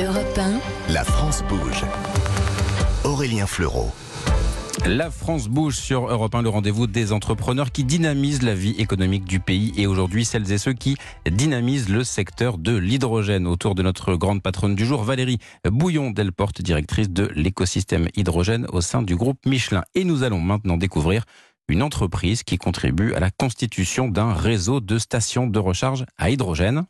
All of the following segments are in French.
Europe 1, La France bouge. Aurélien Fleureau. La France bouge sur Europe 1, le rendez-vous des entrepreneurs qui dynamisent la vie économique du pays et aujourd'hui celles et ceux qui dynamisent le secteur de l'hydrogène. Autour de notre grande patronne du jour, Valérie Bouillon-Delporte, directrice de l'écosystème hydrogène au sein du groupe Michelin. Et nous allons maintenant découvrir une entreprise qui contribue à la constitution d'un réseau de stations de recharge à hydrogène.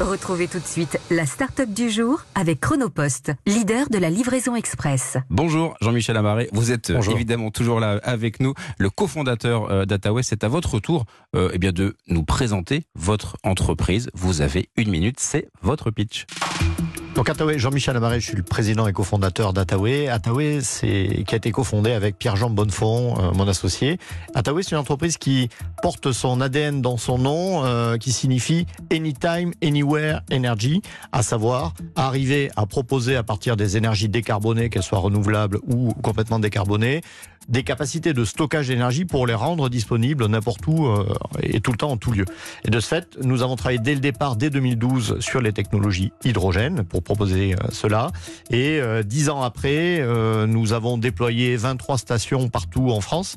Retrouvez tout de suite la start-up du jour avec Chronopost, leader de la livraison express. Bonjour Jean-Michel Amaré, vous êtes euh, évidemment toujours là avec nous, le cofondateur euh, d'AtaWay. C'est à votre tour euh, eh bien de nous présenter votre entreprise. Vous avez une minute, c'est votre pitch. Donc Attaway, Jean-Michel Amaré, je suis le président et cofondateur d'Attaway. Attaway, c'est qui a été cofondé avec Pierre-Jean Bonnefond, euh, mon associé. Attaway, c'est une entreprise qui porte son ADN dans son nom, euh, qui signifie Anytime, Anywhere Energy, à savoir arriver à proposer à partir des énergies décarbonées, qu'elles soient renouvelables ou complètement décarbonées, des capacités de stockage d'énergie pour les rendre disponibles n'importe où euh, et tout le temps en tout lieu. Et de ce fait, nous avons travaillé dès le départ, dès 2012, sur les technologies hydrogène pour proposer euh, cela. Et euh, dix ans après, nous avons déployé 23 stations partout en France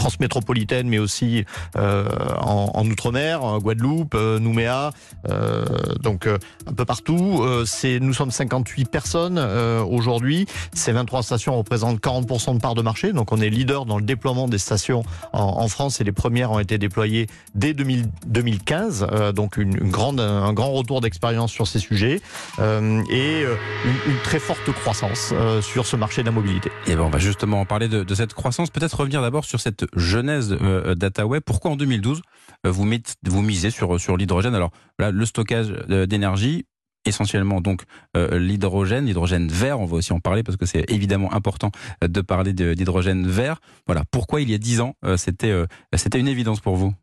France métropolitaine, mais aussi euh, en, en outre-mer, Guadeloupe, euh, Nouméa, euh, donc euh, un peu partout. Euh, c'est, nous sommes 58 personnes aujourd'hui. Ces 23 stations représentent 40% de part de marché, donc on est leader dans le déploiement des stations en, en France et les premières ont été déployées dès 2000, 2015, donc une, une, grande, un grand retour d'expérience sur ces sujets et une, une, très forte croissance sur ce marché de la mobilité. Et ben on va justement parler de, de cette croissance. Peut-être revenir d'abord sur cette genèse euh, d'AtaWeb. Pourquoi en 2012 euh, vous, mettez, vous misez sur, l'hydrogène? Alors là, le stockage euh, d'énergie, essentiellement donc euh, l'hydrogène, l'hydrogène vert, on va aussi en parler parce que c'est évidemment important de parler d'hydrogène vert. Voilà, pourquoi il y a dix ans, euh, c'était euh, c'était une évidence pour vous?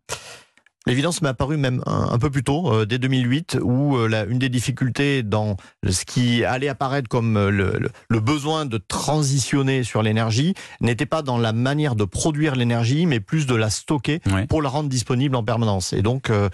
L'évidence m'est apparue même un, un, peu plus tôt, euh, dès 2008, où euh, la, une des difficultés dans ce qui allait apparaître comme euh, le, le, le besoin de transitionner sur l'énergie n'était pas dans la manière de produire l'énergie, mais plus de la stocker ouais. pour la rendre disponible en permanence. Et donc, euh,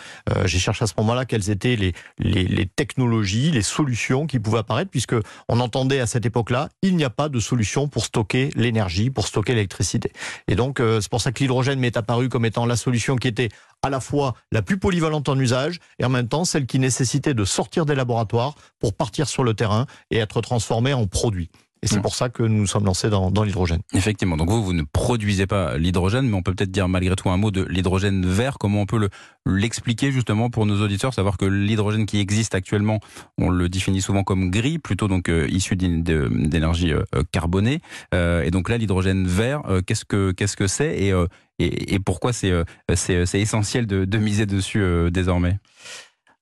j'ai cherché à ce moment-là quelles étaient les, les, les, technologies, les solutions qui pouvaient apparaître, puisque on entendait à cette époque-là, il n'y a pas de solution pour stocker l'énergie, pour stocker l'électricité. Et donc, c'est pour ça que l'hydrogène m'est apparu comme étant la solution qui était à la fois la plus polyvalente en usage et en même temps celle qui nécessitait de sortir des laboratoires pour partir sur le terrain et être transformée en produit. Et c'est pour ça que nous nous sommes lancés dans, dans l'hydrogène. Effectivement. Donc vous, vous ne produisez pas l'hydrogène, mais on peut peut-être dire malgré tout un mot de l'hydrogène vert. Comment on peut l'expliquer justement pour nos auditeurs, savoir que l'hydrogène qui existe actuellement, on le définit souvent comme gris, plutôt donc euh, issu d'énergie euh, carbonée. Euh, et donc là, l'hydrogène vert, qu'est-ce que qu'est-ce que c'est? Et, et, et, pourquoi c'est c'est essentiel de, de, miser dessus désormais?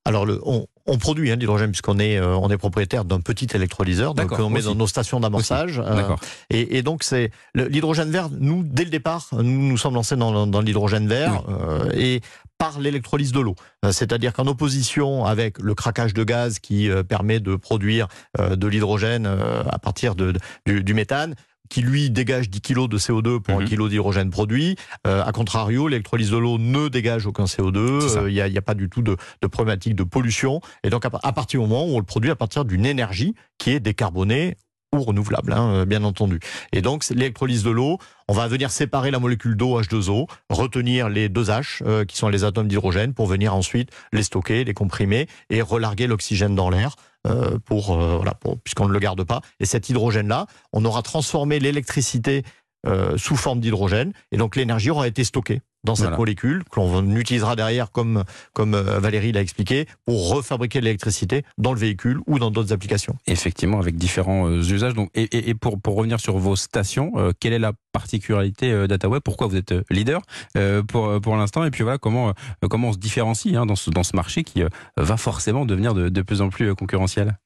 Alors, le, on, on produit hein, l'hydrogène puisqu'on est, euh, on est propriétaire d'un petit électrolyseur, donc on met aussi. dans nos stations d'amorçage. Euh, et, et, donc c'est l'hydrogène vert. Nous, dès le départ, nous nous sommes lancés dans, dans l'hydrogène vert oui. euh, et par l'électrolyse de l'eau. Euh, c'est-à-dire qu'en opposition avec le craquage de gaz qui euh, permet de produire euh, de l'hydrogène à partir de, de du, du méthane, qui lui dégage 10 kg de CO2 pour mmh. un kilo d'hydrogène produit. Euh, a contrario, l'électrolyse de l'eau ne dégage aucun CO2. Il euh, n'y a, a, pas du tout de, de, problématique de pollution. Et donc, à, à, partir du moment où on le produit à partir d'une énergie qui est décarbonée ou renouvelable, hein, euh, bien entendu. Et donc, l'électrolyse de l'eau, on va venir séparer la molécule d'eau H2O, retenir les deux H, euh, qui sont les atomes d'hydrogène, pour venir ensuite les stocker, les comprimer et relarguer l'oxygène dans l'air. Euh, pour, euh, voilà, puisqu'on ne le garde pas. Et cet hydrogène-là, on aura transformé l'électricité euh, sous forme d'hydrogène, et donc l'énergie aura été stockée dans cette voilà. molécule que l'on utilisera derrière, comme, comme Valérie l'a expliqué, pour refabriquer de l'électricité dans le véhicule ou dans d'autres applications. Effectivement, avec différents usages. Donc, et, et, et pour, pour, revenir sur vos stations, euh, quelle est la particularité euh, d'AtaWeb Pourquoi vous êtes euh, leader euh, pour, pour l'instant? Et puis voilà, comment, comment on se différencie hein, dans, ce, dans ce marché qui va forcément devenir de, de plus en plus concurrentiel?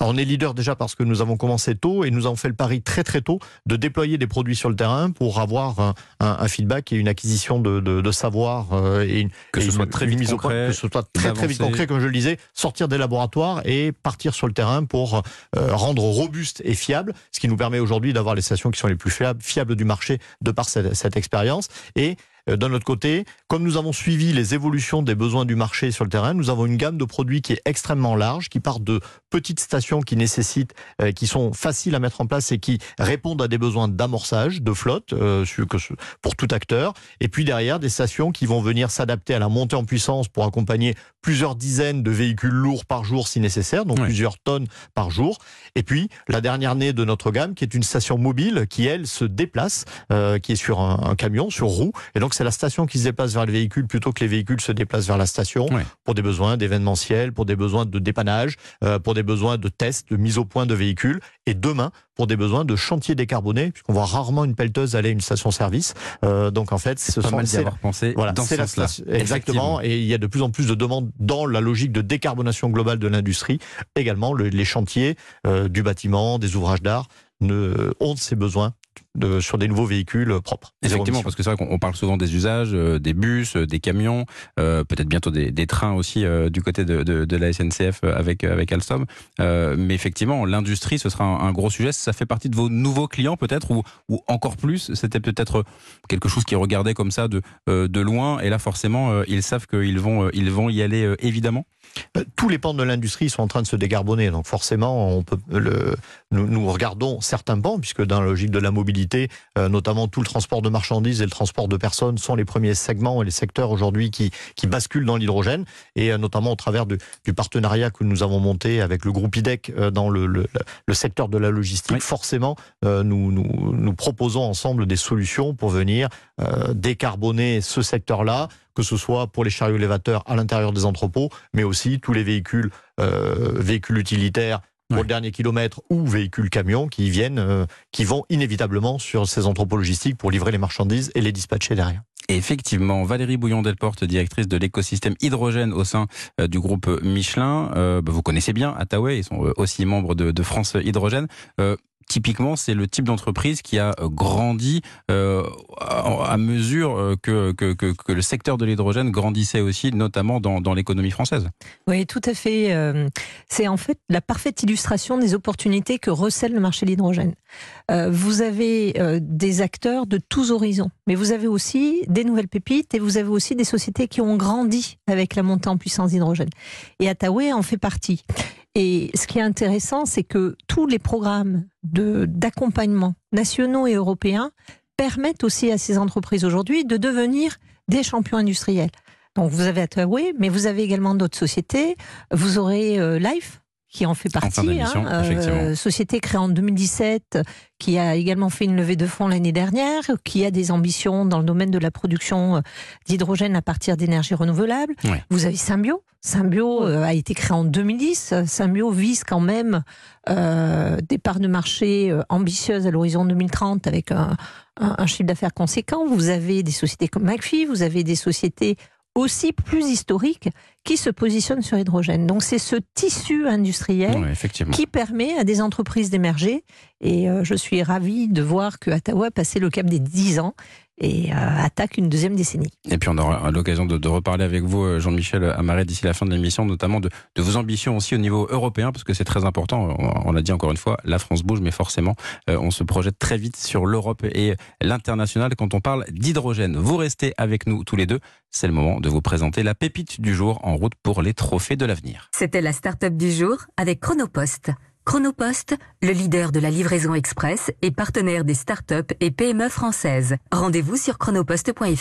Alors, on est leader déjà parce que nous avons commencé tôt et nous avons fait le pari très très tôt de déployer des produits sur le terrain pour avoir un, un, un feedback et une acquisition de, de, de savoir euh, et, une, que et ce soit très vite mise concret, au point, que ce soit très très vite concret, comme je le disais, sortir des laboratoires et partir sur le terrain pour euh, rendre robuste et fiable, ce qui nous permet aujourd'hui d'avoir les stations qui sont les plus fiables, fiables du marché de par cette, expérience. Et D'un autre côté, comme nous avons suivi les évolutions des besoins du marché sur le terrain, nous avons une gamme de produits qui est extrêmement large, qui part de petites stations qui nécessitent, euh, qui sont faciles à mettre en place et qui répondent à des besoins d'amorçage, de flotte, euh, pour tout acteur. Et puis derrière, des stations qui vont venir s'adapter à la montée en puissance pour accompagner plusieurs dizaines de véhicules lourds par jour si nécessaire, donc plusieurs tonnes par jour. Et puis la dernière née de notre gamme, qui est une station mobile, qui elle se déplace, euh, qui est sur un, un camion, sur roue. Et donc c'est la station qui se déplace vers le véhicule plutôt que les véhicules se déplacent vers la station pour des besoins d'événementiel, pour des besoins de dépannage, euh, pour des besoins de tests, de mise au point de véhicules. Et demain, pour des besoins de chantier décarboné, puisqu'on voit rarement une pelleteuse aller à une station-service. Euh, donc en fait, ce Pas sont mal d'y c'est- avoir pensé voilà, dans ce c'est la station- exactement. Et il y a de plus en plus de demandes dans la logique de décarbonation globale de l'industrie. Également, le- les chantiers euh, du bâtiment, des ouvrages d'art ne, ont ces besoins de, sur des nouveaux véhicules propres. Zéro Effectivement, parce que c'est vrai qu'on on parle souvent des usages, euh, des bus, euh, des camions, euh, peut-être bientôt des, des trains aussi euh, du côté de, de, de la SNCF euh, avec, euh, avec Alstom. Euh, mais effectivement, l'industrie, ce sera un, un gros sujet. Ça fait partie de vos nouveaux clients peut-être, ou, ou encore plus, c'était peut-être quelque chose qui regardait comme ça de, euh, de loin. Et là, forcément, euh, ils savent qu'ils vont, euh, ils vont y aller euh, évidemment? Euh, tous les pans de l'industrie sont en train de se décarboner. Donc forcément, on peut le, nous, nous regardons certains pans, puisque dans la logique de la mobilité, euh, notamment tout le transport de marchandises et le transport de personnes sont les premiers segments et les secteurs aujourd'hui qui, qui basculent dans l'hydrogène, et euh, notamment au travers du partenariat que nous avons monté avec le groupe IDEC euh, dans le, le, le secteur de la logistique. Oui. Forcément, nous, nous, nous proposons ensemble des solutions pour venir décarboner ce secteur-là, que ce soit pour les chariots élévateurs à l'intérieur des entrepôts, mais aussi tous les véhicules, euh, véhicules utilitaires pour Ouais. le dernier kilomètre ou véhicules camions qui viennent, euh, qui vont inévitablement sur ces entrepôts logistiques pour livrer les marchandises et les dispatcher derrière. Et effectivement, Valérie Bouillon-Delporte, directrice de l'écosystème hydrogène au sein euh, du groupe Michelin, euh, bah, vous connaissez bien Attaway, ils sont euh, aussi membres de, de France Hydrogène. Typiquement, c'est le type d'entreprise qui a euh, grandi euh, à mesure euh, que, que, que, le secteur de l'hydrogène grandissait aussi, notamment dans, dans l'économie française. Oui, tout à fait. euh, C'est en fait la parfaite illustration des opportunités que recèle le marché de l'hydrogène. Vous avez des acteurs de tous horizons, mais vous avez aussi des nouvelles pépites et vous avez aussi des sociétés qui ont grandi avec la montée en puissance d'hydrogène. Et Attaway en fait partie. Et ce qui est intéressant, c'est que tous les programmes d'accompagnement nationaux et européens permettent aussi à ces entreprises aujourd'hui de devenir des champions industriels. Donc vous avez Attaway, mais vous avez également d'autres sociétés. Vous aurez euh, Life qui en fait fin partie, d'émission, effectivement. société créée en 2017, qui a également fait une levée de fonds l'année dernière, qui a des ambitions dans le domaine de la production euh, d'hydrogène à partir d'énergies renouvelables. Ouais. Vous avez Symbio. Symbio euh, a été créé en 2010. Symbio vise quand même euh, des parts de marché euh, ambitieuses à l'horizon 2030 avec un, un- un chiffre d'affaires conséquent. Vous avez des sociétés comme McPhee, vous avez des sociétés aussi plus historiques qui se positionnent sur l'hydrogène. Donc c'est ce tissu industriel qui permet à des entreprises d'émerger. Et euh, je suis ravie de voir que Ottawa a passé le cap des 10 ans et euh, attaque une deuxième décennie. Et puis on aura l'occasion de, de reparler avec vous, euh, Jean-Michel Amaret, d'ici la fin de l'émission, notamment de, de vos ambitions aussi au niveau européen, parce que c'est très important. On, on l'a dit encore une fois, la France bouge, mais forcément, euh, on se projette très vite sur l'Europe et l'international quand on parle d'hydrogène. Vous restez avec nous tous les deux. C'est le moment de vous présenter la pépite du jour en pour les trophées de l'avenir. C'était la start-up du jour avec Chronopost. Chronopost, le leader de la livraison express et partenaire des start-up et PME françaises. Rendez-vous sur chronopost.fr.